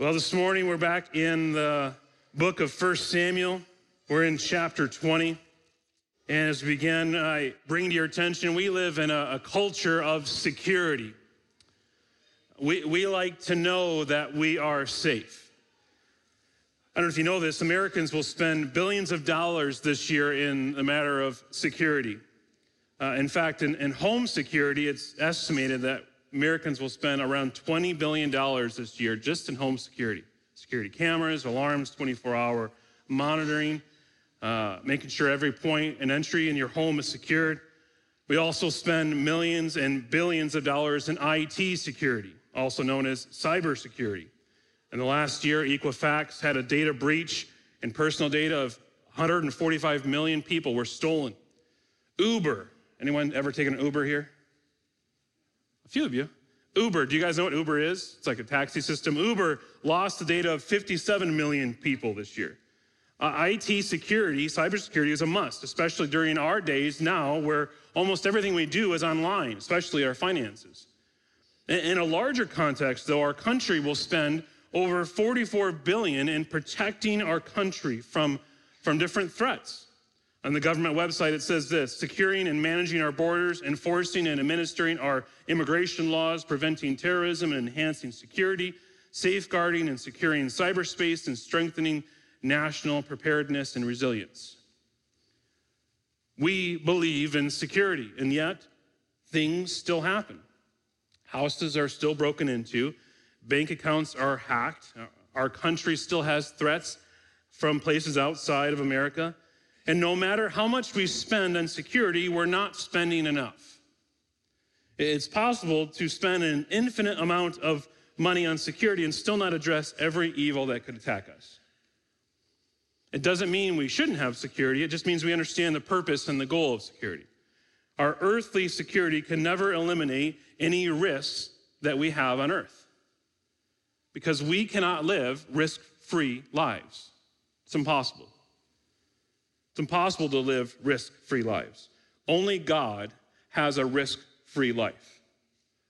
Well, this morning we're back in the book of 1 Samuel. We're in chapter 20. And as we begin, I bring to your attention we live in a, a culture of security. We, we like to know that we are safe. I don't know if you know this, Americans will spend billions of dollars this year in the matter of security. Uh, in fact, in, in home security, it's estimated that Americans will spend around $20 billion this year just in home security. Security cameras, alarms, 24 hour monitoring, uh, making sure every point and entry in your home is secured. We also spend millions and billions of dollars in IT security, also known as cybersecurity. In the last year, Equifax had a data breach and personal data of 145 million people were stolen. Uber, anyone ever taken an Uber here? Few of you. Uber, do you guys know what Uber is? It's like a taxi system. Uber lost the data of 57 million people this year. Uh, IT security, cybersecurity is a must, especially during our days now where almost everything we do is online, especially our finances. In, a larger context, though, our country will spend over 44 billion in protecting our country from, from different threats. On the government website, it says this securing and managing our borders, enforcing and administering our immigration laws, preventing terrorism and enhancing security, safeguarding and securing cyberspace, and strengthening national preparedness and resilience. We believe in security, and yet things still happen. Houses are still broken into, bank accounts are hacked, our country still has threats from places outside of America. And no matter how much we spend on security, we're not spending enough. It's possible to spend an infinite amount of money on security and still not address every evil that could attack us. It doesn't mean we shouldn't have security, it just means we understand the purpose and the goal of security. Our earthly security can never eliminate any risks that we have on earth because we cannot live risk free lives. It's impossible. Impossible to live risk free lives. Only God has a risk free life.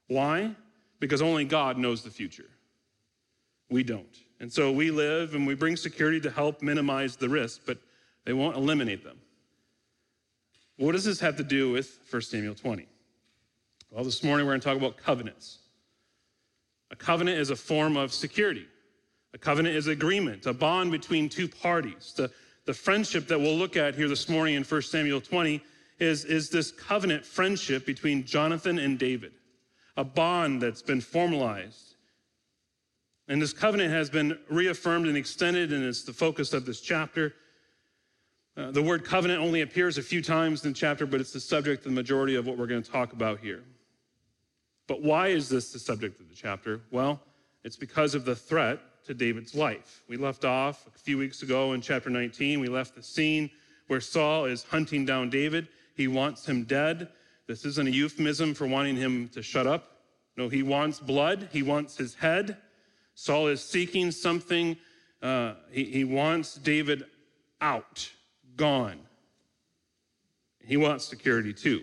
Why? Because only God knows the future. We don't. And so we live and we bring security to help minimize the risk, but they won't eliminate them. What does this have to do with 1 Samuel 20? Well, this morning we're going to talk about covenants. A covenant is a form of security. A covenant is agreement, a bond between two parties. The friendship that we'll look at here this morning in 1 Samuel 20 is, is this covenant friendship between Jonathan and David, a bond that's been formalized. And this covenant has been reaffirmed and extended, and it's the focus of this chapter. Uh, the word covenant only appears a few times in the chapter, but it's the subject of the majority of what we're going to talk about here. But why is this the subject of the chapter? Well, it's because of the threat to David's life. We left off a few weeks ago in chapter 19. We left the scene where Saul is hunting down David. He wants him dead. This isn't a euphemism for wanting him to shut up. No, he wants blood, he wants his head. Saul is seeking something. Uh, he, he wants David out, gone. He wants security too.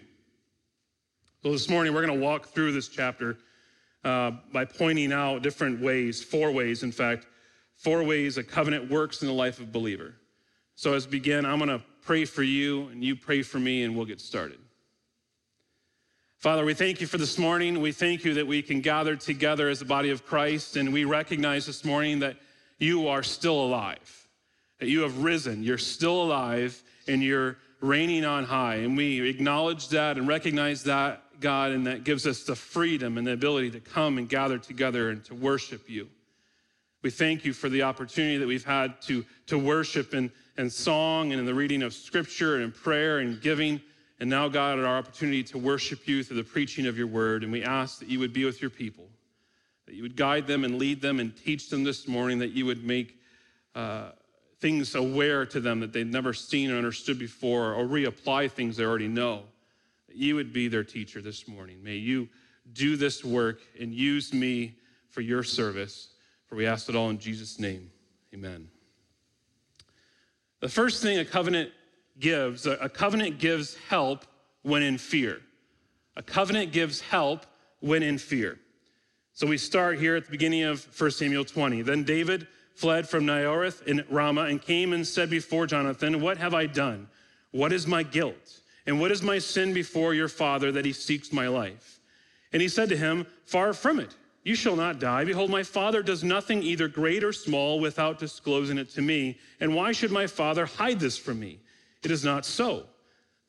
So this morning, we're going to walk through this chapter uh, by pointing out different ways, four ways, in fact, four ways a covenant works in the life of a believer. So as we begin, I'm going to pray for you, and you pray for me, and we'll get started. Father, we thank you for this morning. We thank you that we can gather together as the body of Christ, and we recognize this morning that you are still alive, that you have risen. You're still alive, and you're reigning on high. And we acknowledge that and recognize that God, and that gives us the freedom and the ability to come and gather together and to worship you. We thank you for the opportunity that we've had to, to worship in, in song and in the reading of scripture and in prayer and giving. And now, God, our opportunity to worship you through the preaching of your word. And we ask that you would be with your people, that you would guide them and lead them and teach them this morning, that you would make uh, things aware to them that they've never seen or understood before, or reapply things they already know you would be their teacher this morning. May you do this work and use me for your service. For we ask it all in Jesus' name. Amen. The first thing a covenant gives, a covenant gives help when in fear. A covenant gives help when in fear. So we start here at the beginning of 1 Samuel 20. Then David fled from Naioth in Ramah and came and said before Jonathan, What have I done? What is my guilt? And what is my sin before your father that he seeks my life? And he said to him, Far from it. You shall not die. Behold, my father does nothing either great or small without disclosing it to me. And why should my father hide this from me? It is not so.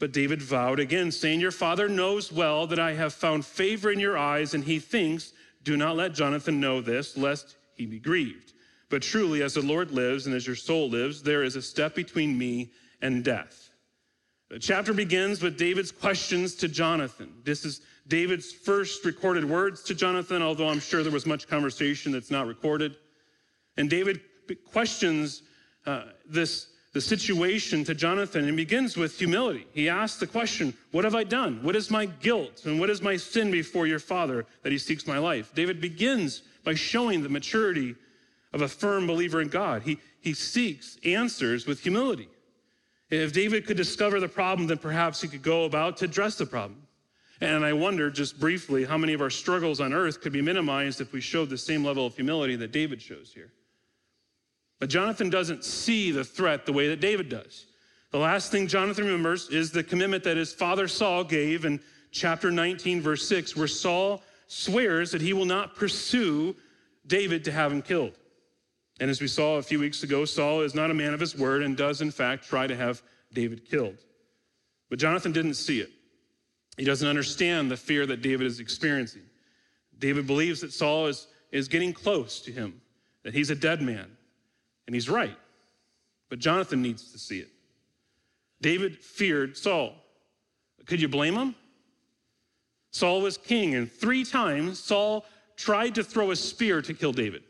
But David vowed again, saying, Your father knows well that I have found favor in your eyes, and he thinks do not let Jonathan know this, lest he be grieved. But truly, as the Lord lives and as your soul lives, there is a step between me and death. The chapter begins with David's questions to Jonathan. This is David's first recorded words to Jonathan, although I'm sure there was much conversation that's not recorded. And David questions uh, this the situation to Jonathan and begins with humility. He asks the question, What have I done? What is my guilt? And what is my sin before your father that he seeks my life? David begins by showing the maturity of a firm believer in God. He, he seeks answers with humility. If David could discover the problem, then perhaps he could go about to address the problem. And I wonder just briefly how many of our struggles on earth could be minimized if we showed the same level of humility that David shows here. But Jonathan doesn't see the threat the way that David does. The last thing Jonathan remembers is the commitment that his father Saul gave in chapter 19, verse 6, where Saul swears that he will not pursue David to have him killed. And as we saw a few weeks ago, Saul is not a man of his word and does, in fact, try to have David killed. But Jonathan didn't see it. He doesn't understand the fear that David is experiencing. David believes that Saul is, is getting close to him, that he's a dead man. And he's right. But Jonathan needs to see it. David feared Saul. Could you blame him? Saul was king, and three times Saul tried to throw a spear to kill David.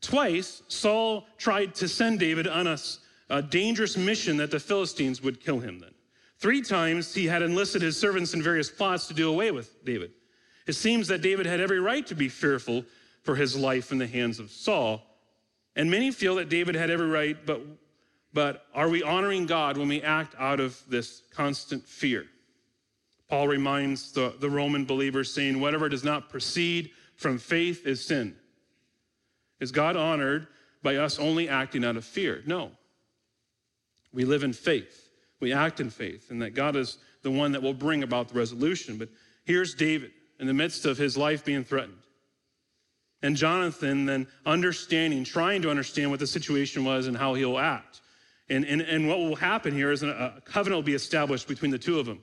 Twice, Saul tried to send David on a, a, dangerous mission that the Philistines would kill him then. Three times, he had enlisted his servants in various plots to do away with David. It seems that David had every right to be fearful for his life in the hands of Saul, and many feel that David had every right, but, but are we honoring God when we act out of this constant fear? Paul reminds the, the Roman believers, saying, Whatever does not proceed from faith is sin. Is God honored by us only acting out of fear? No. We live in faith, we act in faith, and that God is the one that will bring about the resolution. But here's David in the midst of his life being threatened. And Jonathan then understanding, trying to understand what the situation was and how he'll act. And, and, and what will happen here is a covenant will be established between the two of them.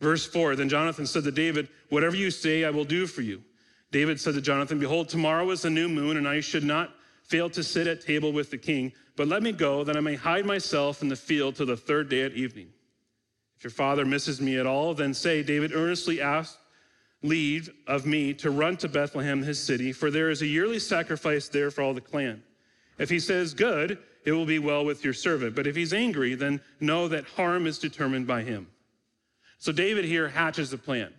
Verse 4 Then Jonathan said to David, Whatever you say, I will do for you. David said to Jonathan, Behold, tomorrow is the new moon, and I should not fail to sit at table with the king. But let me go, that I may hide myself in the field till the third day at evening. If your father misses me at all, then say, David earnestly asked leave of me to run to Bethlehem, his city, for there is a yearly sacrifice there for all the clan. If he says, Good, it will be well with your servant. But if he's angry, then know that harm is determined by him. So David here hatches a plan.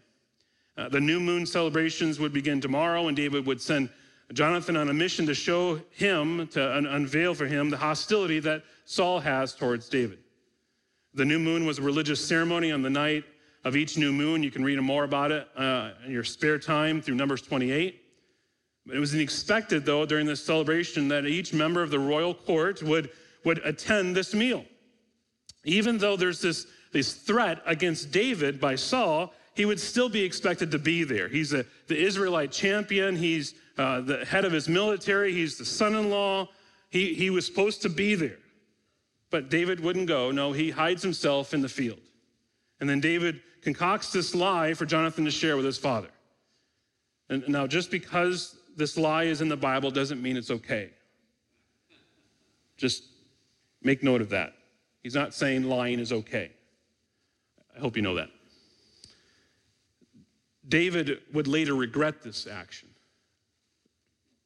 Uh, the new moon celebrations would begin tomorrow, and David would send Jonathan on a mission to show him, to un- unveil for him the hostility that Saul has towards David. The new moon was a religious ceremony on the night of each new moon. You can read more about it uh, in your spare time through Numbers 28. It was expected, though, during this celebration that each member of the royal court would, would attend this meal. Even though there's this, this threat against David by Saul, he would still be expected to be there. He's a, the Israelite champion, he's uh, the head of his military, he's the son in law. He, he was supposed to be there. But David wouldn't go. No, he hides himself in the field. And then David concocts this lie for Jonathan to share with his father. And now, just because this lie is in the Bible doesn't mean it's okay. Just make note of that. He's not saying lying is okay. I hope you know that. David would later regret this action.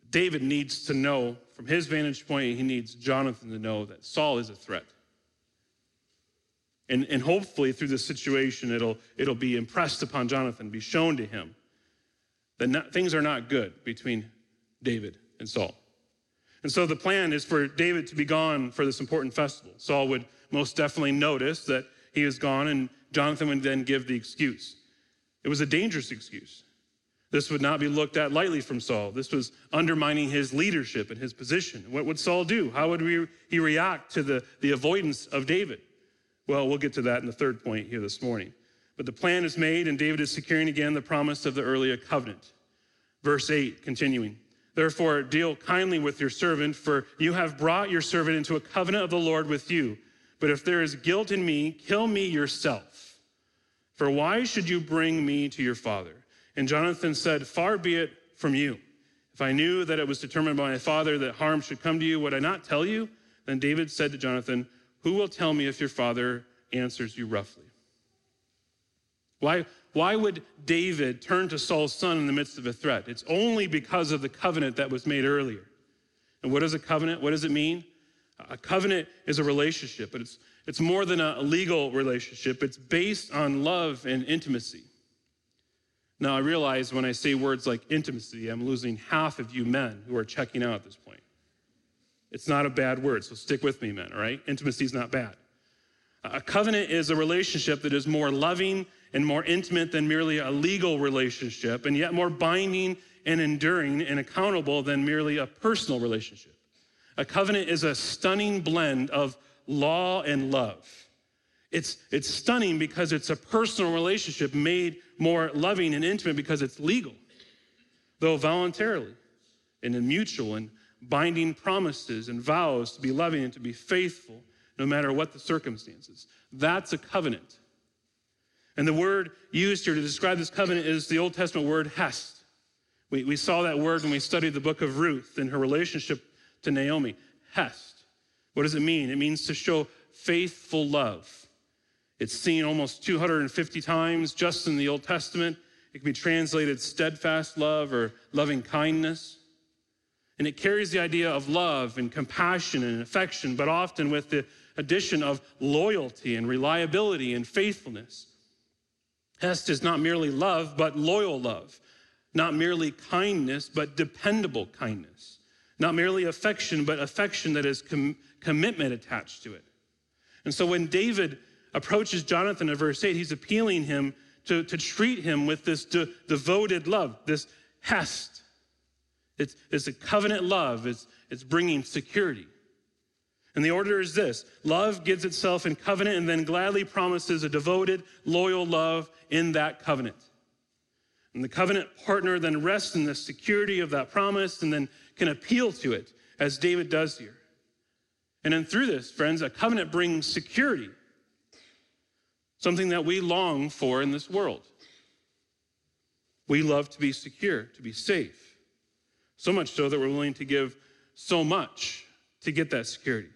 David needs to know, from his vantage point, he needs Jonathan to know that Saul is a threat. And, and hopefully, through this situation, it'll, it'll be impressed upon Jonathan, be shown to him that not, things are not good between David and Saul. And so the plan is for David to be gone for this important festival. Saul would most definitely notice that he is gone, and Jonathan would then give the excuse. It was a dangerous excuse. This would not be looked at lightly from Saul. This was undermining his leadership and his position. What would Saul do? How would he react to the, the avoidance of David? Well, we'll get to that in the third point here this morning. But the plan is made, and David is securing again the promise of the earlier covenant. Verse 8, continuing. Therefore, deal kindly with your servant, for you have brought your servant into a covenant of the Lord with you. But if there is guilt in me, kill me yourself. For why should you bring me to your father? And Jonathan said, Far be it from you. If I knew that it was determined by my father that harm should come to you, would I not tell you? Then David said to Jonathan, Who will tell me if your father answers you roughly? Why, why would David turn to Saul's son in the midst of a threat? It's only because of the covenant that was made earlier. And what is a covenant? What does it mean? A covenant is a relationship, but it's, it's more than a legal relationship. It's based on love and intimacy. Now, I realize when I say words like intimacy, I'm losing half of you men who are checking out at this point. It's not a bad word, so stick with me, men, all right? Intimacy is not bad. A covenant is a relationship that is more loving and more intimate than merely a legal relationship, and yet more binding and enduring and accountable than merely a personal relationship. A covenant is a stunning blend of law and love. It's, it's stunning because it's a personal relationship made more loving and intimate because it's legal, though voluntarily and in mutual and binding promises and vows to be loving and to be faithful no matter what the circumstances. That's a covenant. And the word used here to describe this covenant is the Old Testament word hesed. We, we saw that word when we studied the book of Ruth and her relationship to Naomi. Hesed. What does it mean? It means to show faithful love. It's seen almost 250 times just in the Old Testament. It can be translated steadfast love or loving kindness. And it carries the idea of love and compassion and affection, but often with the addition of loyalty and reliability and faithfulness. Hesed is not merely love, but loyal love. Not merely kindness, but dependable kindness. Not merely affection, but affection that is com- commitment attached to it. And so when David approaches Jonathan in verse 8, he's appealing him to, to treat him with this de- devoted love, this hesed. It's, it's a covenant love, it's, it's bringing security. And the order is this love gives itself in covenant and then gladly promises a devoted, loyal love in that covenant. And the covenant partner then rests in the security of that promise and then can appeal to it, as David does here. And then through this, friends, a covenant brings security something that we long for in this world. We love to be secure, to be safe, so much so that we're willing to give so much to get that security.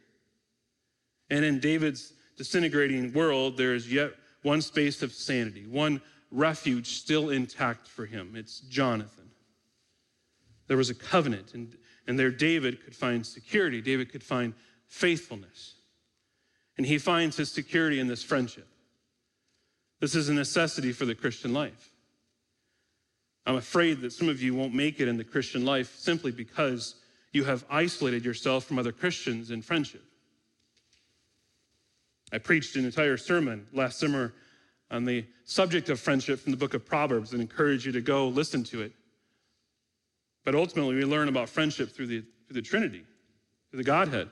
And in David's disintegrating world, there is yet one space of sanity, one refuge still intact for him. It's Jonathan. There was a covenant, and, and there David could find security. David could find faithfulness. And he finds his security in this friendship. This is a necessity for the Christian life. I'm afraid that some of you won't make it in the Christian life simply because you have isolated yourself from other Christians in friendship. I preached an entire sermon last summer on the subject of friendship from the book of Proverbs and encourage you to go listen to it. But ultimately, we learn about friendship through the, through the Trinity, through the Godhead.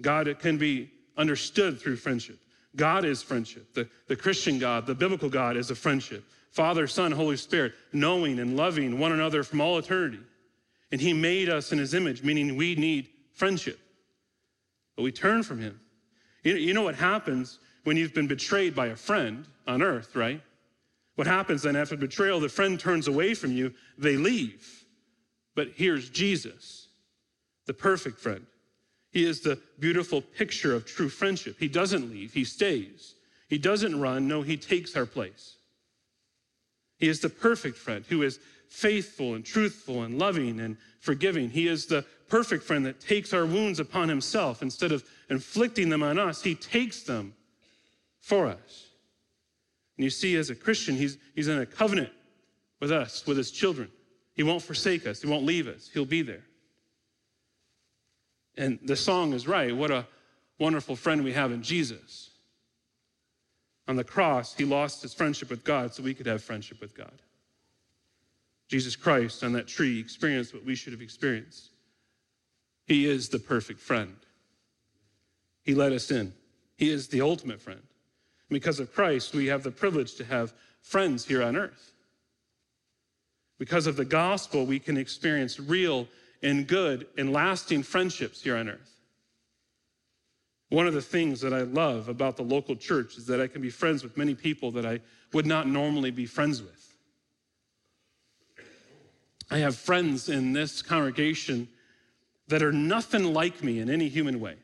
God can be understood through friendship. God is friendship. The, the Christian God, the biblical God, is a friendship. Father, Son, Holy Spirit, knowing and loving one another from all eternity. And He made us in His image, meaning we need friendship. But we turn from Him. You, you know what happens when you've been betrayed by a friend on earth, right? What happens then after betrayal, the friend turns away from you, they leave. But here's Jesus, the perfect friend. He is the beautiful picture of true friendship. He doesn't leave, he stays. He doesn't run, no, he takes our place. He is the perfect friend who is faithful and truthful and loving and forgiving. He is the perfect friend that takes our wounds upon himself. Instead of inflicting them on us, he takes them for us. And you see, as a Christian, he's, he's in a covenant with us, with his children. He won't forsake us, he won't leave us, he'll be there. And the song is right. What a wonderful friend we have in Jesus. On the cross, he lost his friendship with God so we could have friendship with God. Jesus Christ on that tree experienced what we should have experienced. He is the perfect friend. He let us in. He is the ultimate friend. Because of Christ, we have the privilege to have friends here on earth. Because of the gospel, we can experience real and good and lasting friendships here on earth. One of the things that I love about the local church is that I can be friends with many people that I would not normally be friends with. I have friends in this congregation that are nothing like me in any human way.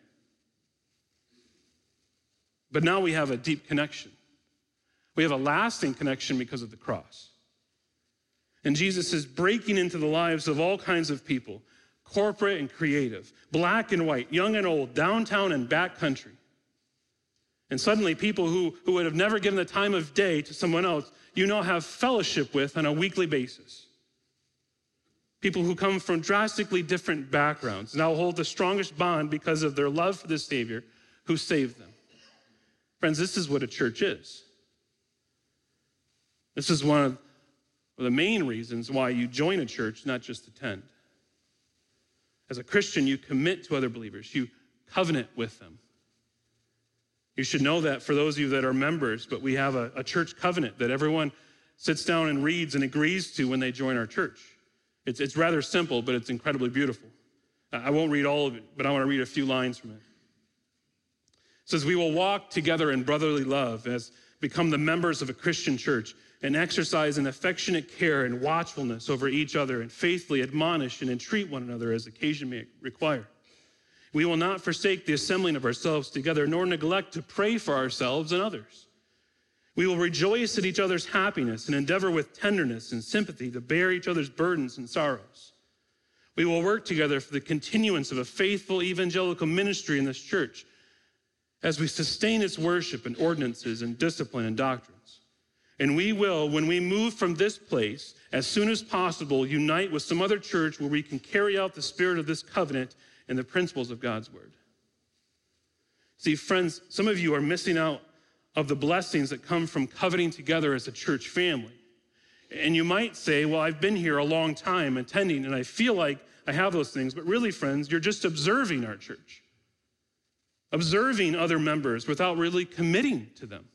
But now we have a deep connection. We have a lasting connection because of the cross. And Jesus is breaking into the lives of all kinds of people corporate and creative, black and white, young and old, downtown and backcountry. And suddenly, people who, who would have never given the time of day to someone else, you now have fellowship with on a weekly basis. People who come from drastically different backgrounds now hold the strongest bond because of their love for the Savior who saved them. Friends, this is what a church is. This is one of the main reasons why you join a church, not just attend. As a Christian, you commit to other believers, you covenant with them. You should know that for those of you that are members, but we have a, a church covenant that everyone sits down and reads and agrees to when they join our church. It's, it's rather simple, but it's incredibly beautiful. I won't read all of it, but I want to read a few lines from it. It says, We will walk together in brotherly love as become the members of a Christian church and exercise an affectionate care and watchfulness over each other and faithfully admonish and entreat one another as occasion may require. We will not forsake the assembling of ourselves together, nor neglect to pray for ourselves and others. We will rejoice at each other's happiness and endeavor with tenderness and sympathy to bear each other's burdens and sorrows. We will work together for the continuance of a faithful evangelical ministry in this church as we sustain its worship and ordinances and discipline and doctrines. And we will, when we move from this place, as soon as possible, unite with some other church where we can carry out the spirit of this covenant and the principles of God's word. See, friends, some of you are missing out of the blessings that come from coveting together as a church family. And you might say, Well, I've been here a long time attending, and I feel like I have those things. But really, friends, you're just observing our church observing other members without really committing to them.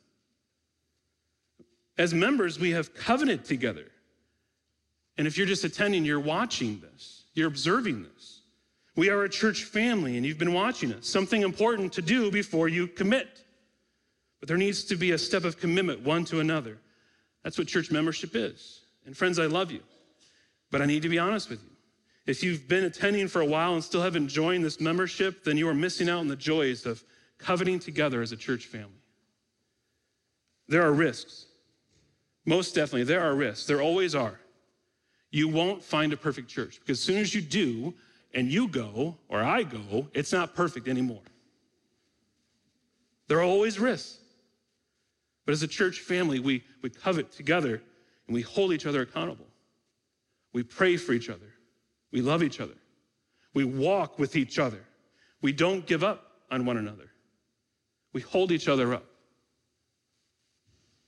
As members, we have covenant together. And if you're just attending, you're watching this, you're observing this. We are a church family, and you've been watching us. Something important to do before you commit. But there needs to be a step of commitment one to another. That's what church membership is. And friends, I love you, but I need to be honest with you. If you've been attending for a while and still haven't joined this membership, then you are missing out on the joys of coveting together as a church family. There are risks. Most definitely, there are risks. There always are. You won't find a perfect church because as soon as you do and you go or I go, it's not perfect anymore. There are always risks. But as a church family, we, we covet together and we hold each other accountable. We pray for each other. We love each other. We walk with each other. We don't give up on one another. We hold each other up.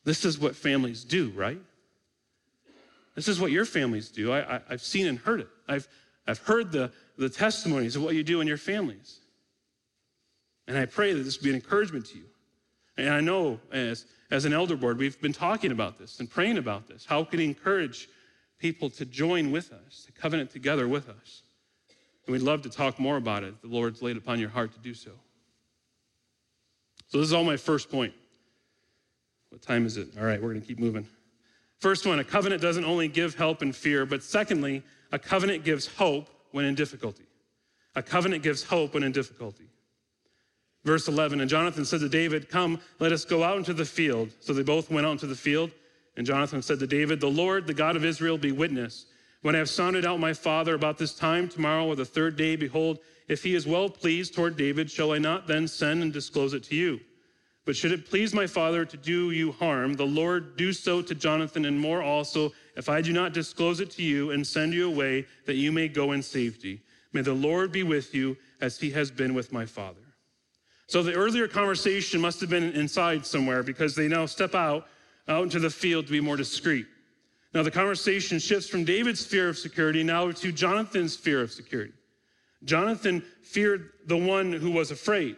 This is what families do, right? This is what your families do. I, have seen and heard it. I've, I've heard the, the testimonies of what you do in your families. And I pray that this be an encouragement to you. And I know as, as an elder board, we've been talking about this and praying about this. How can we encourage people to join with us, to covenant together with us. And we'd love to talk more about it. The Lord's laid upon your heart to do so. So, this is all my first point. What time is it? All right, we're going to keep moving. First one a covenant doesn't only give help in fear, but secondly, a covenant gives hope when in difficulty. A covenant gives hope when in difficulty. Verse 11, and Jonathan said to David, Come, let us go out into the field. So they both went out into the field. And Jonathan said to David, The Lord, the God of Israel, be witness. When I have sounded out my father about this time tomorrow or the third day, behold, if he is well pleased toward David, shall I not then send and disclose it to you? But should it please my father to do you harm, the Lord do so to Jonathan and more also, if I do not disclose it to you and send you away, that you may go in safety. May the Lord be with you as he has been with my father. So the earlier conversation must have been inside somewhere because they now step out out into the field to be more discreet. Now the conversation shifts from David's fear of security now to Jonathan's fear of security. Jonathan feared the one who was afraid.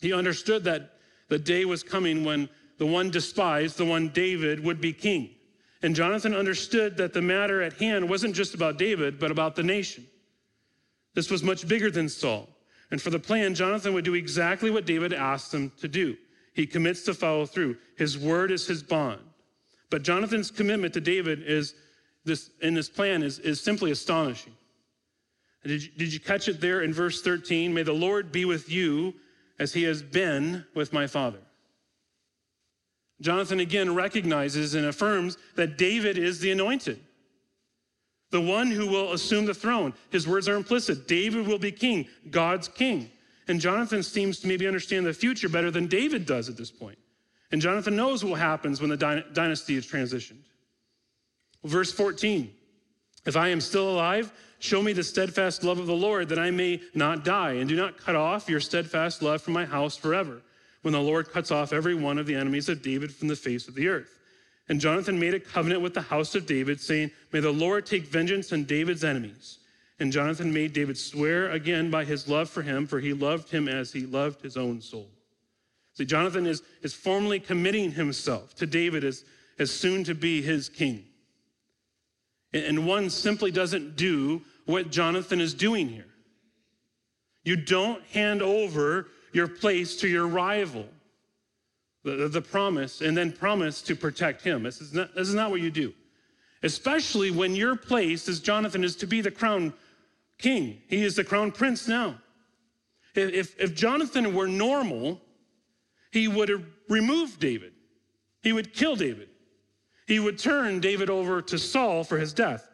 He understood that the day was coming when the one despised, the one David, would be king. And Jonathan understood that the matter at hand wasn't just about David, but about the nation. This was much bigger than Saul. And for the plan, Jonathan would do exactly what David asked him to do. He commits to follow through. His word is his bond. But Jonathan's commitment to David is this in this plan is, is simply astonishing. Did you, did you catch it there in verse 13? May the Lord be with you as he has been with my father. Jonathan again recognizes and affirms that David is the anointed, the one who will assume the throne. His words are implicit. David will be king, God's king. And Jonathan seems to maybe understand the future better than David does at this point. And Jonathan knows what happens when the dynasty is transitioned. Verse 14 If I am still alive, show me the steadfast love of the Lord that I may not die, and do not cut off your steadfast love from my house forever, when the Lord cuts off every one of the enemies of David from the face of the earth. And Jonathan made a covenant with the house of David, saying, May the Lord take vengeance on David's enemies. And Jonathan made David swear again by his love for him, for he loved him as he loved his own soul. See, Jonathan is, is formally committing himself to David as, as soon to be his king. And one simply doesn't do what Jonathan is doing here. You don't hand over your place to your rival, the, the promise, and then promise to protect him. This is, not, this is not what you do. Especially when your place, as Jonathan, is to be the crown king. He is the crown prince now. If, if Jonathan were normal, he would have removed David. He would kill David. He would turn David over to Saul for his death.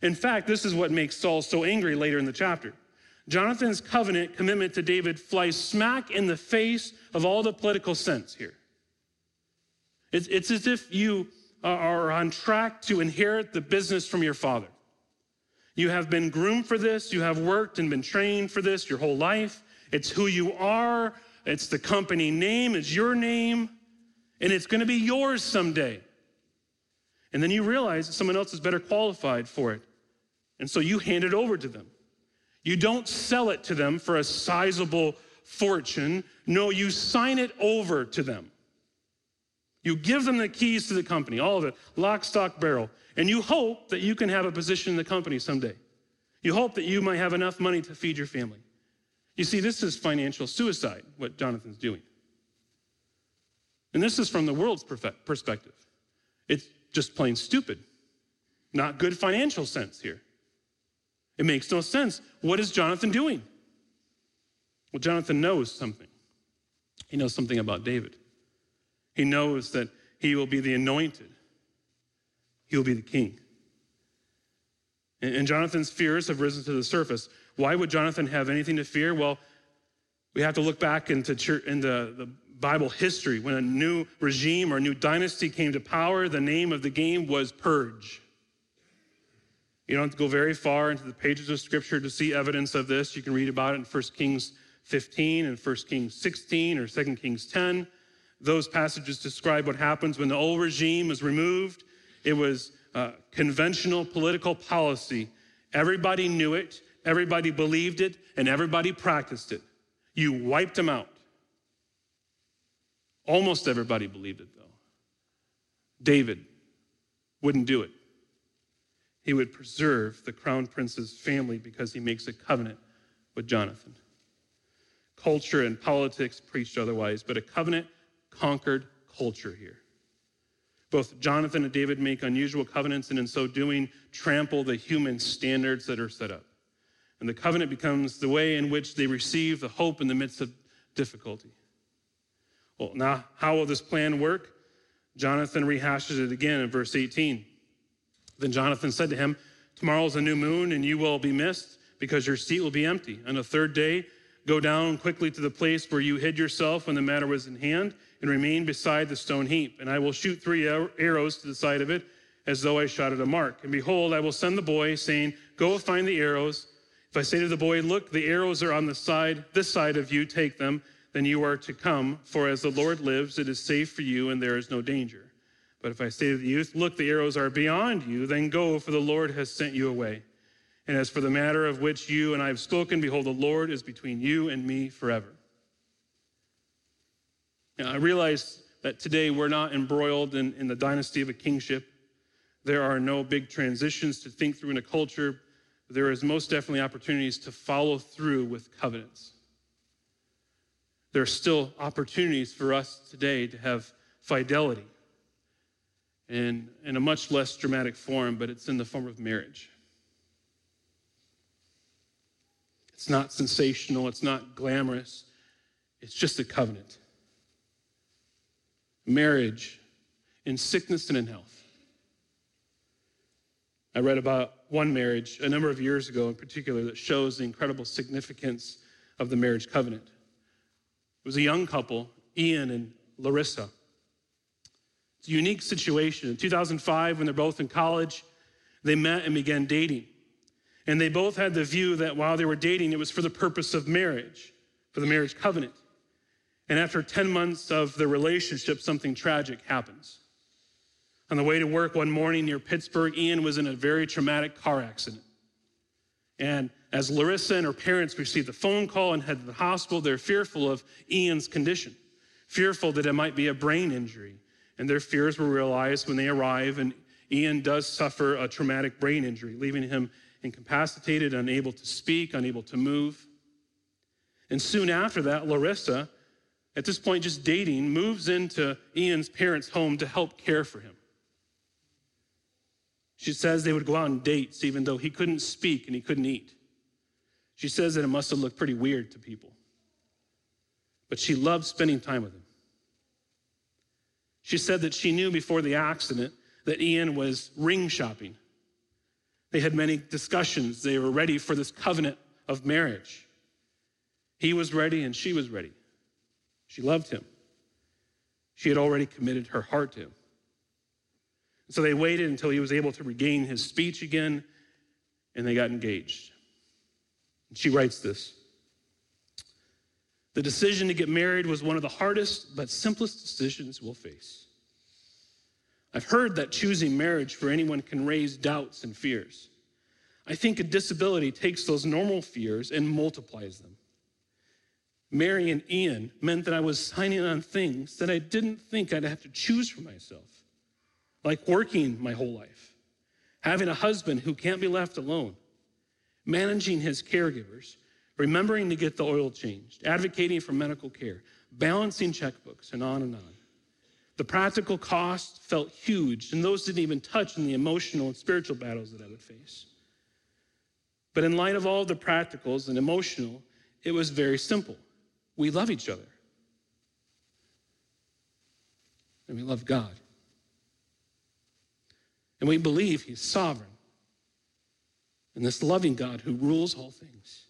In fact, this is what makes Saul so angry later in the chapter. Jonathan's covenant commitment to David flies smack in the face of all the political sense here. It's, it's as if you are on track to inherit the business from your father. You have been groomed for this, you have worked and been trained for this your whole life. It's who you are, it's the company name, it's your name, and it's going to be yours someday. And then you realize someone else is better qualified for it. And so you hand it over to them. You don't sell it to them for a sizable fortune. No, you sign it over to them. You give them the keys to the company, all of it, lock, stock, barrel. And you hope that you can have a position in the company someday. You hope that you might have enough money to feed your family. You see, this is financial suicide, what Jonathan's doing. And this is from the world's perspective. It's just plain stupid. Not good financial sense here. It makes no sense. What is Jonathan doing? Well, Jonathan knows something. He knows something about David. He knows that he will be the anointed, he will be the king. And, Jonathan's fears have risen to the surface. Why would Jonathan have anything to fear? Well, we have to look back into, church, into the Bible history. When a new regime or new dynasty came to power, the name of the game was Purge. You don't have to go very far into the pages of Scripture to see evidence of this. You can read about it in 1 Kings 15 and 1 Kings 16 or 2 Kings 10. Those passages describe what happens when the old regime was removed. It was uh, conventional political policy. Everybody knew it, everybody believed it, and everybody practiced it. You wiped them out. Almost everybody believed it, though. David wouldn't do it he would preserve the crown prince's family because he makes a covenant with Jonathan. Culture and politics preached otherwise, but a covenant conquered culture here. Both Jonathan and David make unusual covenants, and in so doing, trample the human standards that are set up. And the covenant becomes the way in which they receive the hope in the midst of difficulty. Well, now, how will this plan work? Jonathan rehashes it again in verse 18. Then Jonathan said to him, Tomorrow is a new moon, and you will be missed because your seat will be empty. On the third day, go down quickly to the place where you hid yourself when the matter was in hand, and remain beside the stone heap. And I will shoot three arrows to the side of it, as though I shot at a mark. And behold, I will send the boy, saying, Go find the arrows. If I say to the boy, Look, the arrows are on the side, this side of you, take them, then you are to come. For as the Lord lives, it is safe for you, and there is no danger. But if I say to the youth, Look, the arrows are beyond you, then go, for the Lord has sent you away. And as for the matter of which you and I have spoken, behold, the Lord is between you and me forever. Now, I realize that today we're not embroiled in, in the dynasty of a kingship. There are no big transitions to think through in a culture. There is most definitely opportunities to follow through with covenants. There are still opportunities for us today to have fidelity in, in a much less dramatic form, but it's in the form of marriage. It's not sensational, it's not glamorous, it's just a covenant. Marriage in sickness and in health. I read about one marriage a number of years ago in particular that shows the incredible significance of the marriage covenant. It was a young couple, Ian and Larissa. It's a unique situation. In 2005, when they're both in college, they met and began dating. And they both had the view that while they were dating, it was for the purpose of marriage, for the marriage covenant. And after 10 months of the relationship, something tragic happens. On the way to work one morning near Pittsburgh, Ian was in a very traumatic car accident. And as Larissa and her parents received the phone call and head to the hospital, they're fearful of Ian's condition, fearful that it might be a brain injury, and their fears were realized when they arrive, and Ian does suffer a traumatic brain injury, leaving him incapacitated, unable to speak, unable to move. And soon after that, Larissa, at this point just dating, moves into Ian's parents' home to help care for him. She says they would go out on dates even though he couldn't speak and he couldn't eat. She says that it must have looked pretty weird to people. But she loved spending time with him. She said that she knew before the accident that Ian was ring shopping. They had many discussions. They were ready for this covenant of marriage. He was ready and she was ready. She loved him. She had already committed her heart to him. So they waited until he was able to regain his speech again, and they got engaged. She writes this the decision to get married was one of the hardest but simplest decisions we'll face. I've heard that choosing marriage for anyone can raise doubts and fears. I think a disability takes those normal fears and multiplies them. Marrying Ian meant that I was signing on things that I didn't think I'd have to choose for myself, like working my whole life, having a husband who can't be left alone, managing his caregivers, remembering to get the oil changed, advocating for medical care, balancing checkbooks, and on and on. The practical cost felt huge, and those didn't even touch on the emotional and spiritual battles that I would face. But in light of all the practicals and emotional, it was very simple. We love each other. And we love God. And we believe He's sovereign. And this loving God who rules all things.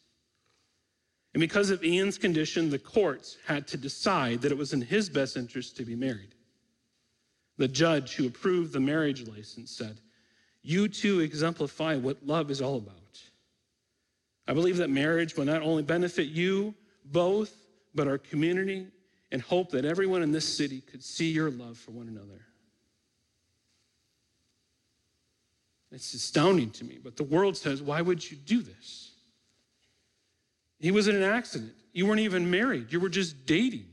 And because of Ian's condition, the courts had to decide that it was in his best interest to be married. The judge who approved the marriage license said, You two exemplify what love is all about. I believe that marriage will not only benefit you both, but our community, and hope that everyone in this city could see your love for one another. It's astounding to me, but the world says, Why would you do this? He was in an accident. You weren't even married, you were just dating.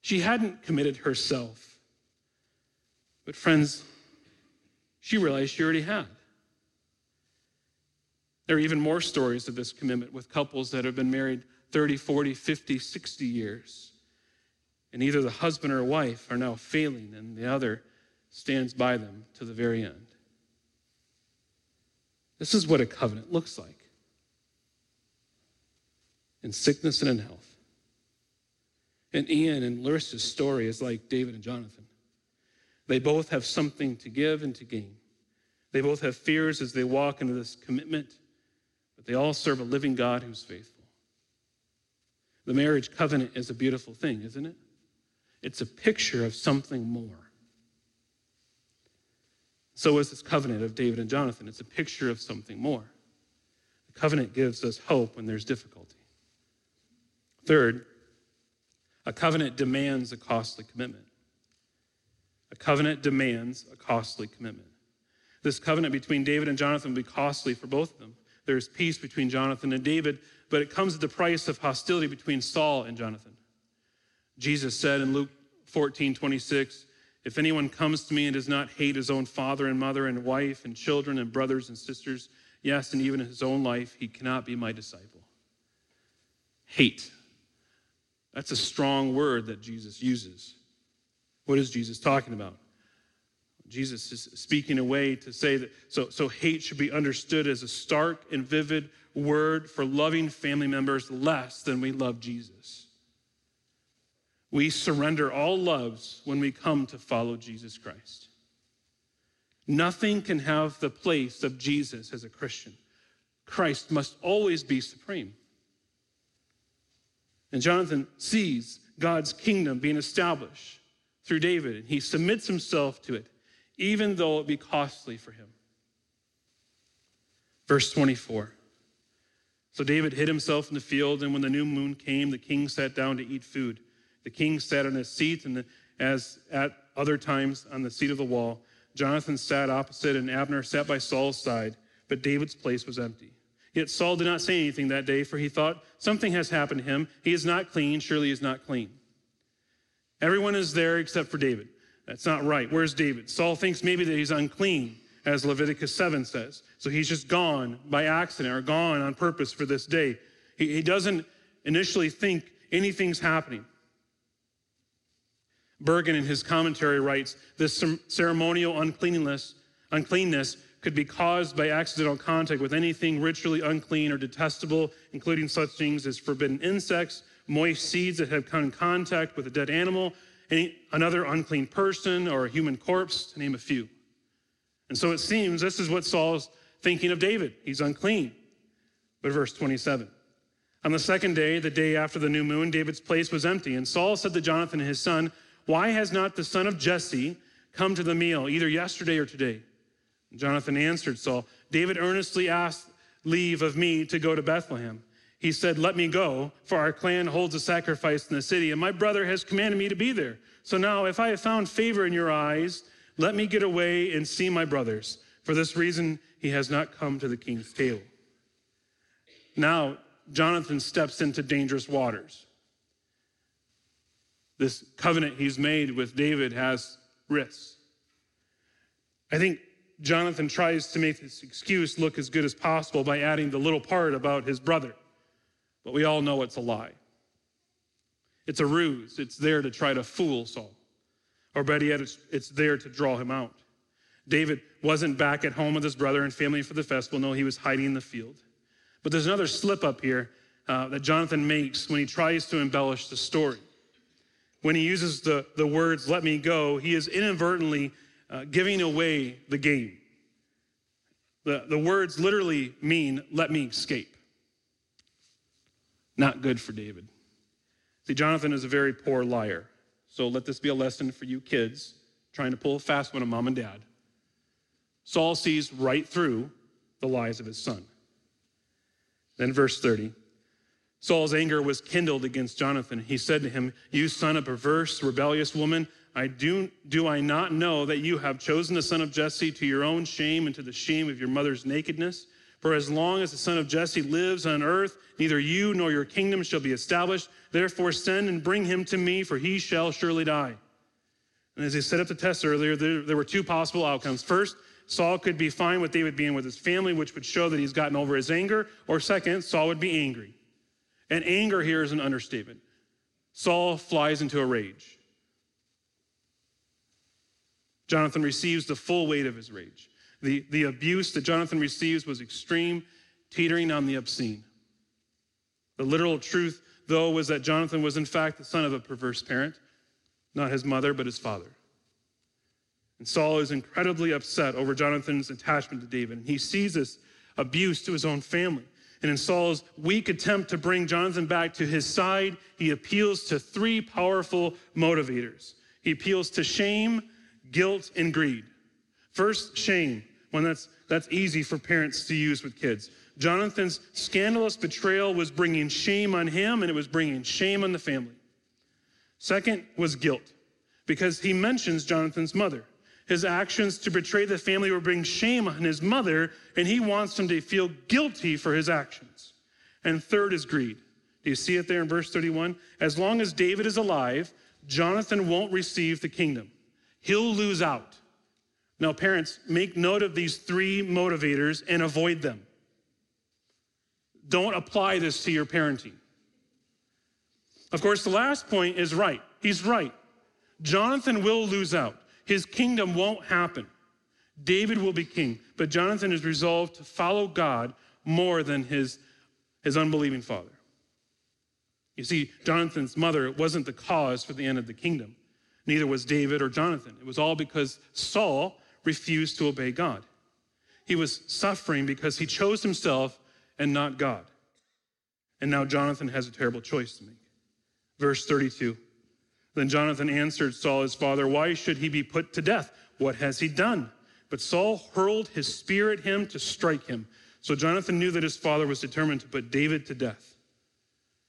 She hadn't committed herself. But, friends, she realized she already had. There are even more stories of this commitment with couples that have been married 30, 40, 50, 60 years. And either the husband or wife are now failing, and the other stands by them to the very end. This is what a covenant looks like in sickness and in health. And Ian and Larissa's story is like David and Jonathan. They both have something to give and to gain. They both have fears as they walk into this commitment, but they all serve a living God who's faithful. The marriage covenant is a beautiful thing, isn't it? It's a picture of something more. So is this covenant of David and Jonathan. It's a picture of something more. The covenant gives us hope when there's difficulty. Third, a covenant demands a costly commitment. A covenant demands a costly commitment. This covenant between David and Jonathan will be costly for both of them. There is peace between Jonathan and David, but it comes at the price of hostility between Saul and Jonathan. Jesus said in Luke 14, 26, if anyone comes to me and does not hate his own father and mother and wife and children and brothers and sisters, yes, and even his own life, he cannot be my disciple. Hate. That's a strong word that Jesus uses. What is Jesus talking about? Jesus is speaking a way to say that so, so hate should be understood as a stark and vivid word for loving family members less than we love Jesus. We surrender all loves when we come to follow Jesus Christ. Nothing can have the place of Jesus as a Christian. Christ must always be supreme. And Jonathan sees God's kingdom being established through David, and he submits himself to it, even though it be costly for him. Verse 24. So David hid himself in the field, and when the new moon came, the king sat down to eat food. The king sat on his seat, and as at other times on the seat of the wall, Jonathan sat opposite, and Abner sat by Saul's side, but David's place was empty. Yet Saul did not say anything that day, for he thought, Something has happened to him. He is not clean. Surely he is not clean. Everyone is there except for David. That's not right. Where's David? Saul thinks maybe that he's unclean, as Leviticus 7 says. So he's just gone by accident or gone on purpose for this day. He, he doesn't initially think anything's happening. Bergen, in his commentary, writes this ceremonial uncleanness, uncleanness could be caused by accidental contact with anything ritually unclean or detestable, including such things as forbidden insects, moist seeds that have come in contact with a dead animal, any, another unclean person, or a human corpse, to name a few. And so it seems this is what Saul is thinking of David. He's unclean. But verse 27. On the second day, the day after the new moon, David's place was empty. And Saul said to Jonathan, and his son, why has not the son of Jesse come to the meal, either yesterday or today? Jonathan answered Saul, David earnestly asked leave of me to go to Bethlehem. He said, Let me go, for our clan holds a sacrifice in the city, and my brother has commanded me to be there. So now, if I have found favor in your eyes, let me get away and see my brothers. For this reason, he has not come to the king's table. Now, Jonathan steps into dangerous waters this covenant he's made with David has risks. I think Jonathan tries to make this excuse look as good as possible by adding the little part about his brother, but we all know it's a lie. It's a ruse. It's there to try to fool Saul. Or better yet, it's, it's there to draw him out. David wasn't back at home with his brother and family for the festival. No, he was hiding in the field. But there's another slip up here uh, that Jonathan makes when he tries to embellish the story when he uses the, the words, let me go, he is inadvertently uh, giving away the game. The, the words literally mean, let me escape. Not good for David. See, Jonathan is a very poor liar. So let this be a lesson for you kids trying to pull a fast one on mom and dad. Saul sees right through the lies of his son. Then, verse 30 Saul's anger was kindled against Jonathan. He said to him, You son of perverse, rebellious woman, I do, do I not know that you have chosen the son of Jesse to your own shame and to the shame of your mother's nakedness? For as long as the son of Jesse lives on earth, neither you nor your kingdom shall be established. Therefore, send and bring him to me, for he shall surely die. And as I set up the test earlier, there, there were two possible outcomes. First, Saul could be fine with David being with his family, which would show that he's gotten over his anger. Or second, Saul would be angry. And anger here is an understatement. Saul flies into a rage. Jonathan receives the full weight of his rage. The, the abuse that Jonathan receives was extreme, teetering on the obscene. The literal truth, though, was that Jonathan was in fact the son of a perverse parent, not his mother, but his father. And Saul is incredibly upset over Jonathan's attachment to David. And he sees this abuse to his own family. And in Saul's weak attempt to bring Jonathan back to his side, he appeals to three powerful motivators. He appeals to shame, guilt, and greed. First, shame. One that's, that's easy for parents to use with kids. Jonathan's scandalous betrayal was bringing shame on him, and it was bringing shame on the family. Second was guilt. because he mentions Jonathan's mother. His actions to betray the family will bring shame on his mother, and he wants him to feel guilty for his actions. And third is greed. Do you see it there in verse 31? As long as David is alive, Jonathan won't receive the kingdom. He'll lose out. Now, parents, make note of these three motivators and avoid them. Don't apply this to your parenting. Of course, the last point is right. He's right. Jonathan will lose out. His kingdom won't happen. David will be king, but Jonathan is resolved to follow God more than his, his unbelieving father. You see, Jonathan's mother wasn't the cause for the end of the kingdom. Neither was David or Jonathan. It was all because Saul refused to obey God. He was suffering because he chose himself and not God. And now Jonathan has a terrible choice to make. Verse 32 then Jonathan answered Saul, his father, Why should he be put to death? What has he done? But Saul hurled his spear at him to strike him. So Jonathan knew that his father was determined to put David to death.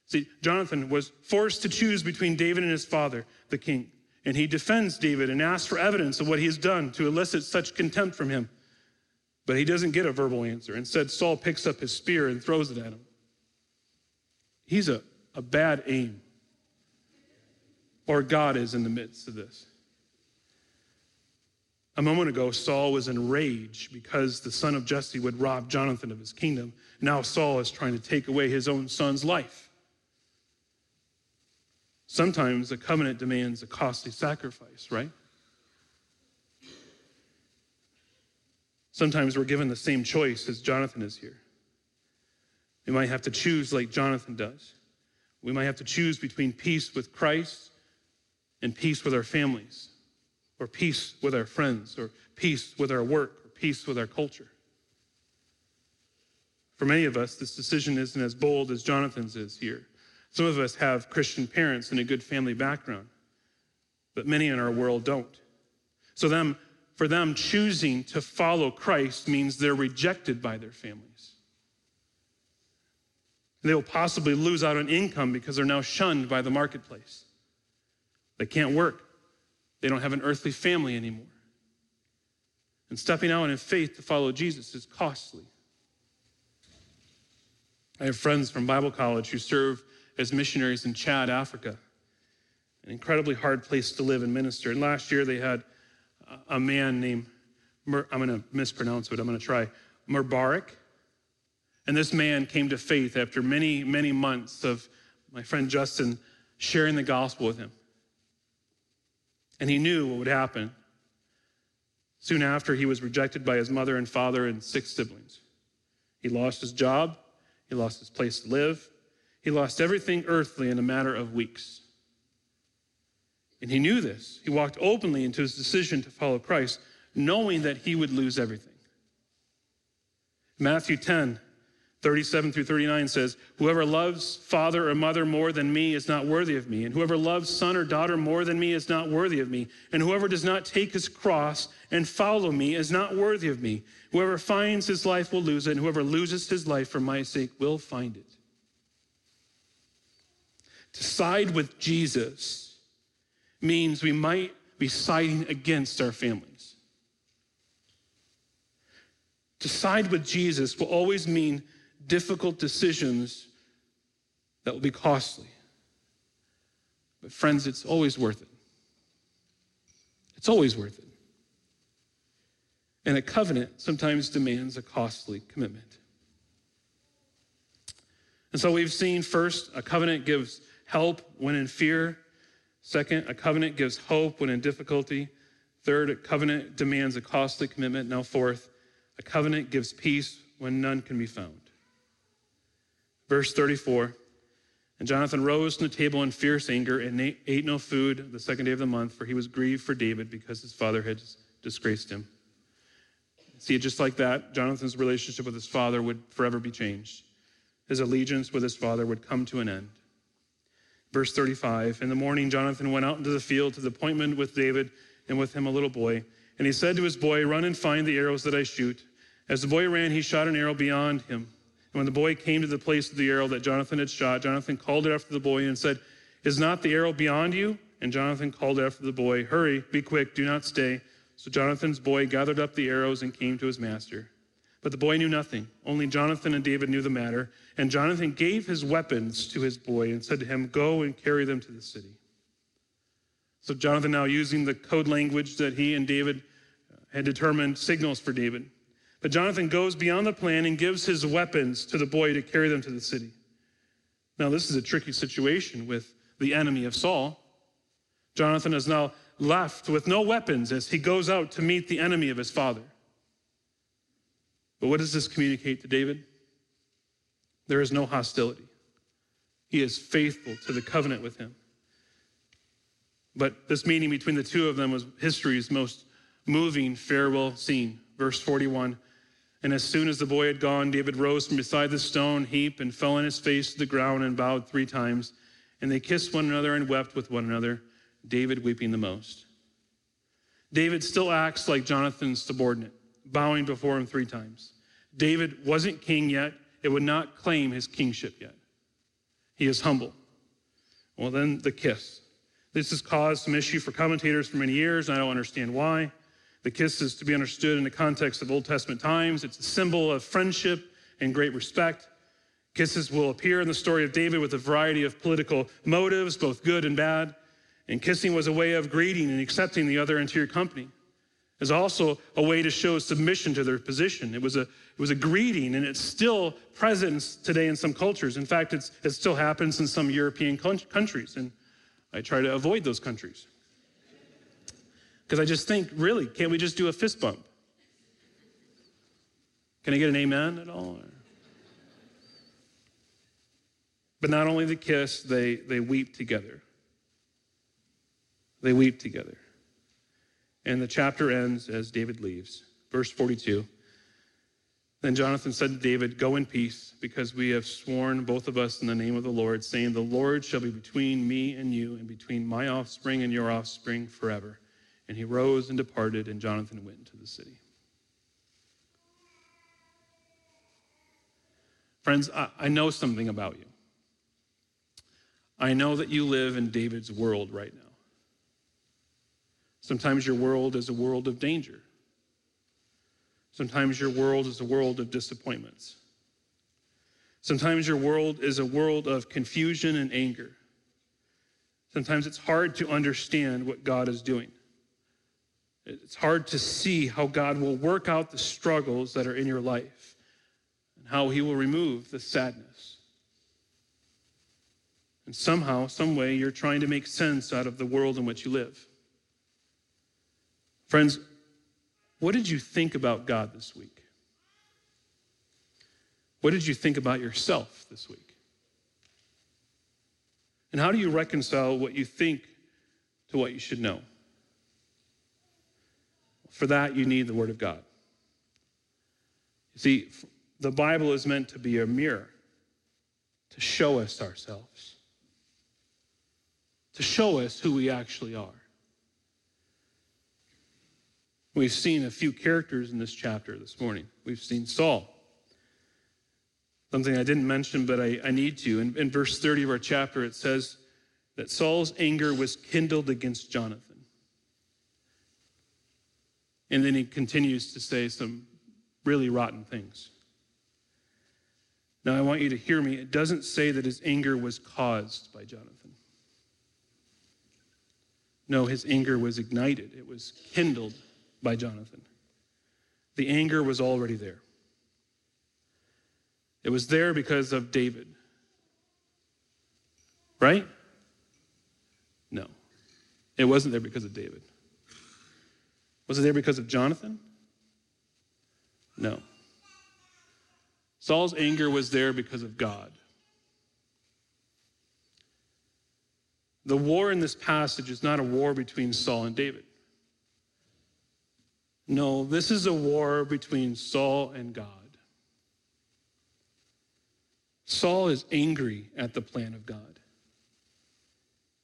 See, Jonathan was forced to choose between David and his father, the king. And he defends David and asks for evidence of what he has done to elicit such contempt from him. But he doesn't get a verbal answer. Instead, Saul picks up his spear and throws it at him. He's a, a bad aim or God is in the midst of this. A moment ago, Saul was enraged because the son of Jesse would rob Jonathan of his kingdom. Now Saul is trying to take away his own son's life. Sometimes a covenant demands a costly sacrifice, right? Sometimes we're given the same choice as Jonathan is here. We might have to choose like Jonathan does. We might have to choose between peace with Christ and peace with our families, or peace with our friends, or peace with our work, or peace with our culture. For many of us, this decision isn't as bold as Jonathan's is here. Some of us have Christian parents and a good family background, but many in our world don't. So them, for them, choosing to follow Christ means they're rejected by their families. They will possibly lose out on income because they're now shunned by the marketplace. They can't work. They don't have an earthly family anymore. And stepping out in faith to follow Jesus is costly. I have friends from Bible college who serve as missionaries in Chad, Africa, an incredibly hard place to live and minister. And last year they had a man named, I'm going to mispronounce it, I'm going to try, Mubarak. And this man came to faith after many, many months of my friend Justin sharing the gospel with him. And he knew what would happen. Soon after, he was rejected by his mother and father and six siblings. He lost his job, he lost his place to live, he lost everything earthly in a matter of weeks. And he knew this. He walked openly into his decision to follow Christ, knowing that he would lose everything. Matthew 10, 37 through 39 says, Whoever loves father or mother more than me is not worthy of me, and whoever loves son or daughter more than me is not worthy of me, and whoever does not take his cross and follow me is not worthy of me. Whoever finds his life will lose it, and whoever loses his life for my sake will find it. To side with Jesus means we might be siding against our families. To side with Jesus will always mean difficult decisions that will be costly. But, friends, it's always worth it. It's always worth it. And a covenant sometimes demands a costly commitment. And so we've seen first, a covenant gives help when in fear. Second, a covenant gives hope when in difficulty. Third, a covenant demands a costly commitment. Now, fourth, a covenant gives peace when none can be found. Verse 34 And Jonathan rose from the table in fierce anger and ate no food the second day of the month, for he was grieved for David because his father had disgraced him. See, just like that, Jonathan's relationship with his father would forever be changed. His allegiance with his father would come to an end. Verse 35 In the morning, Jonathan went out into the field to the appointment with David and with him a little boy. And he said to his boy, Run and find the arrows that I shoot. As the boy ran, he shot an arrow beyond him and when the boy came to the place of the arrow that Jonathan had shot, Jonathan called it after the boy and said, Is not the arrow beyond you? And Jonathan called after the boy, Hurry, be quick, do not stay. So Jonathan's boy gathered up the arrows and came to his master. But the boy knew nothing. Only Jonathan and David knew the matter. And Jonathan gave his weapons to his boy and said to him, Go and carry them to the city. So Jonathan, now using the code language that he and David had determined signals for David. But Jonathan goes beyond the plan and gives his weapons to the boy to carry them to the city. Now, this is a tricky situation with the enemy of Saul. Jonathan is now left with no weapons as he goes out to meet the enemy of his father. But what does this communicate to David? There is no hostility. He is faithful to the covenant with him. But this meeting between the two of them was history's most moving farewell scene. Verse 41 and as soon as the boy had gone, David rose from beside the stone heap and fell on his face to the ground and bowed three times. And they kissed one another and wept with one another, David weeping the most. David still acts like Jonathan's subordinate, bowing before him three times. David wasn't king yet, it would not claim his kingship yet. He is humble. Well, then the kiss. This has caused some issue for commentators for many years, and I don't understand why. The kiss is to be understood in the context of Old Testament times. It's a symbol of friendship and great respect. Kisses will appear in the story of David with a variety of political motives, both good and bad. And kissing was a way of greeting and accepting the other into your company. It's also a way to show submission to their position. It was a, it was a greeting, and it's still present today in some cultures. In fact, it still happens in some European countries, and I try to avoid those countries. Because I just think, really, can't we just do a fist bump? Can I get an amen at all? But not only the kiss, they, they weep together. They weep together. And the chapter ends as David leaves. Verse 42. Then Jonathan said to David, Go in peace, because we have sworn, both of us, in the name of the Lord, saying, The Lord shall be between me and you, and between my offspring and your offspring forever. And he rose and departed, and Jonathan went into the city. Friends, I, I know something about you. I know that you live in David's world right now. Sometimes your world is a world of danger. Sometimes your world is a world of disappointments. Sometimes your world is a world of confusion and anger. Sometimes it's hard to understand what God is doing. It's hard to see how God will work out the struggles that are in your life and how he will remove the sadness. And somehow, some way, you're trying to make sense out of the world in which you live. Friends, what did you think about God this week? What did you think about yourself this week? And how do you reconcile what you think to what you should know? For that, you need the Word of God. You see, the Bible is meant to be a mirror to show us ourselves, to show us who we actually are. We've seen a few characters in this chapter this morning. We've seen Saul. Something I didn't mention, but I, I need to. In, in verse 30 of our chapter, it says that Saul's anger was kindled against Jonathan. And then he continues to say some really rotten things. Now, I want you to hear me. It doesn't say that his anger was caused by Jonathan. No, his anger was ignited, it was kindled by Jonathan. The anger was already there. It was there because of David. Right? No. It wasn't there because of David. Was it there because of Jonathan? No. Saul's anger was there because of God. The war in this passage is not a war between Saul and David. No, this is a war between Saul and God. Saul is angry at the plan of God.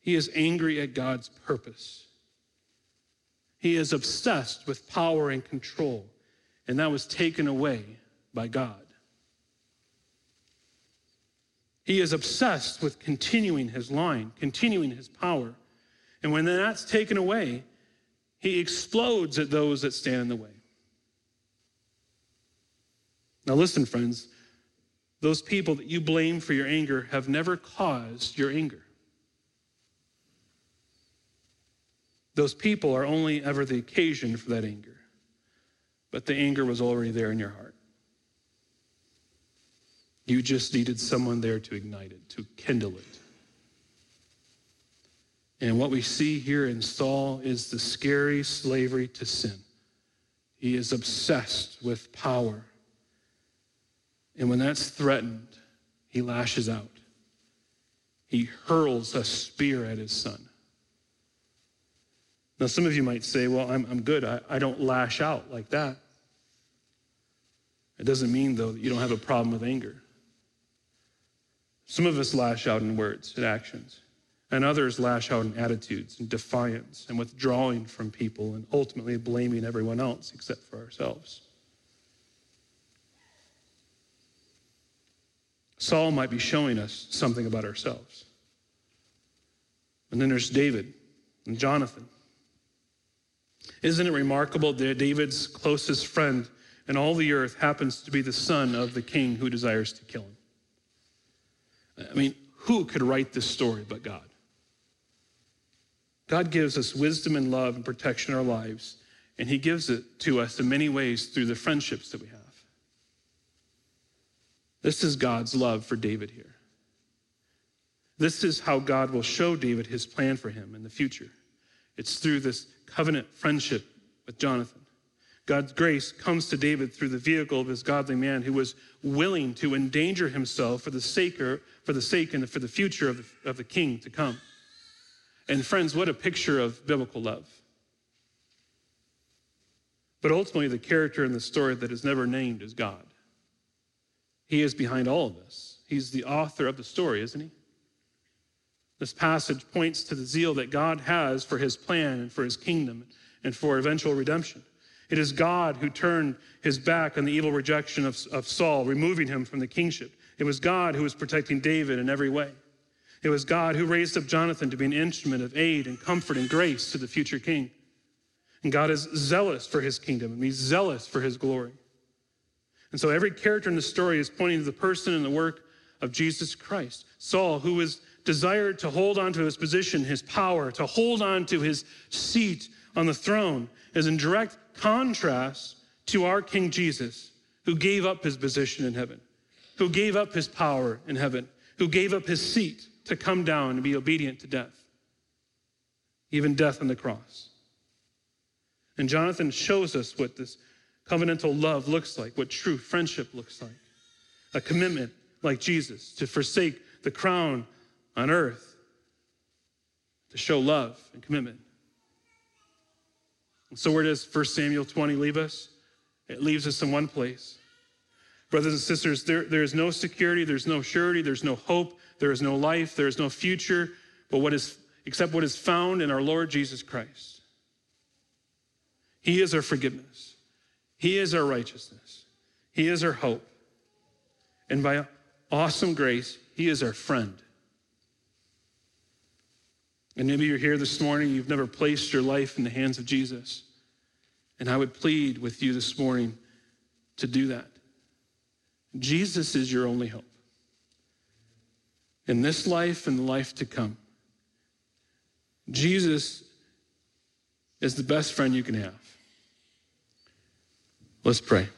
He is angry at God's purpose. He is obsessed with power and control, and that was taken away by God. He is obsessed with continuing his line, continuing his power. And when that's taken away, he explodes at those that stand in the way. Now, listen, friends, those people that you blame for your anger have never caused your anger. Those people are only ever the occasion for that anger, but the anger was already there in your heart. You just needed someone there to ignite it, to kindle it. And what we see here in Saul is the scary slavery to sin. He is obsessed with power. And when that's threatened, he lashes out. He hurls a spear at his son. Now, some of you might say, well, I'm, I'm good. I, I don't lash out like that. It doesn't mean, though, that you don't have a problem with anger. Some of us lash out in words and actions and others lash out in attitudes and defiance and withdrawing from people and ultimately blaming everyone else except for ourselves. Saul might be showing us something about ourselves. And then there's David and Jonathan. Isn't it remarkable that David's closest friend in all the earth happens to be the son of the king who desires to kill him? I mean, who could write this story but God? God gives us wisdom and love and protection in our lives, and He gives it to us in many ways through the friendships that we have. This is God's love for David here. This is how God will show David his plan for him in the future. It's through this covenant friendship with Jonathan. God's grace comes to David through the vehicle of his godly man who was willing to endanger himself for the sake, or, for the sake and for the future of the, of the king to come. And friends, what a picture of biblical love. But ultimately, the character in the story that is never named is God. He is behind all of this. He's the author of the story, isn't he? This passage points to the zeal that God has for his plan and for his kingdom and for eventual redemption. It is God who turned his back on the evil rejection of, of Saul, removing him from the kingship. It was God who was protecting David in every way. It was God who raised up Jonathan to be an instrument of aid and comfort and grace to the future king. And God is zealous for his kingdom and he's zealous for his glory. And so every character in the story is pointing to the person and the work of Jesus Christ. Saul, who was desired to hold on to his position, his power, to hold on to his seat on the throne, is in direct contrast to our King Jesus, who gave up his position in heaven, who gave up his power in heaven, who gave up his seat to come down and be obedient to death, even death on the cross. And Jonathan shows us what this covenantal love looks like, what true friendship looks like a commitment like Jesus to forsake the crown on earth to show love and commitment. And so, where does 1 Samuel 20 leave us? It leaves us in one place. Brothers and sisters, there, there is no security, there's no surety, there's no hope, there is no life, there is no future, but what is except what is found in our Lord Jesus Christ. He is our forgiveness. He is our righteousness. He is our hope. And by awesome grace, He is our friend. And maybe you're here this morning, you've never placed your life in the hands of Jesus. And I would plead with you this morning to do that. Jesus is your only hope in this life and the life to come. Jesus is the best friend you can have. Let's pray.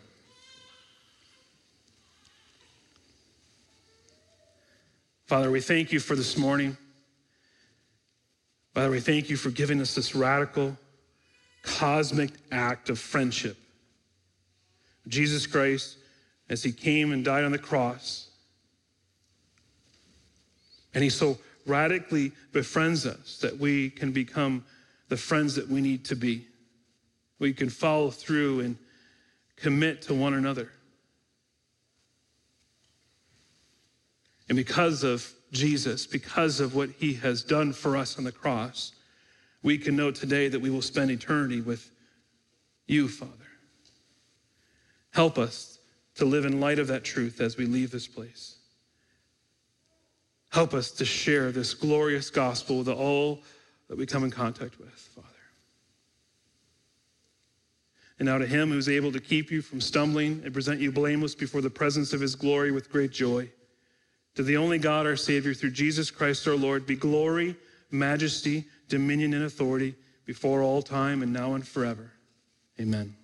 Father, we thank you for this morning. Father, we thank you for giving us this radical, cosmic act of friendship. Jesus Christ, as he came and died on the cross, and he so radically befriends us that we can become the friends that we need to be. We can follow through and commit to one another. And because of Jesus, because of what he has done for us on the cross, we can know today that we will spend eternity with you, Father. Help us to live in light of that truth as we leave this place. Help us to share this glorious gospel with all that we come in contact with, Father. And now to him who's able to keep you from stumbling and present you blameless before the presence of his glory with great joy. To the only God, our Savior, through Jesus Christ our Lord, be glory, majesty, dominion, and authority before all time and now and forever. Amen.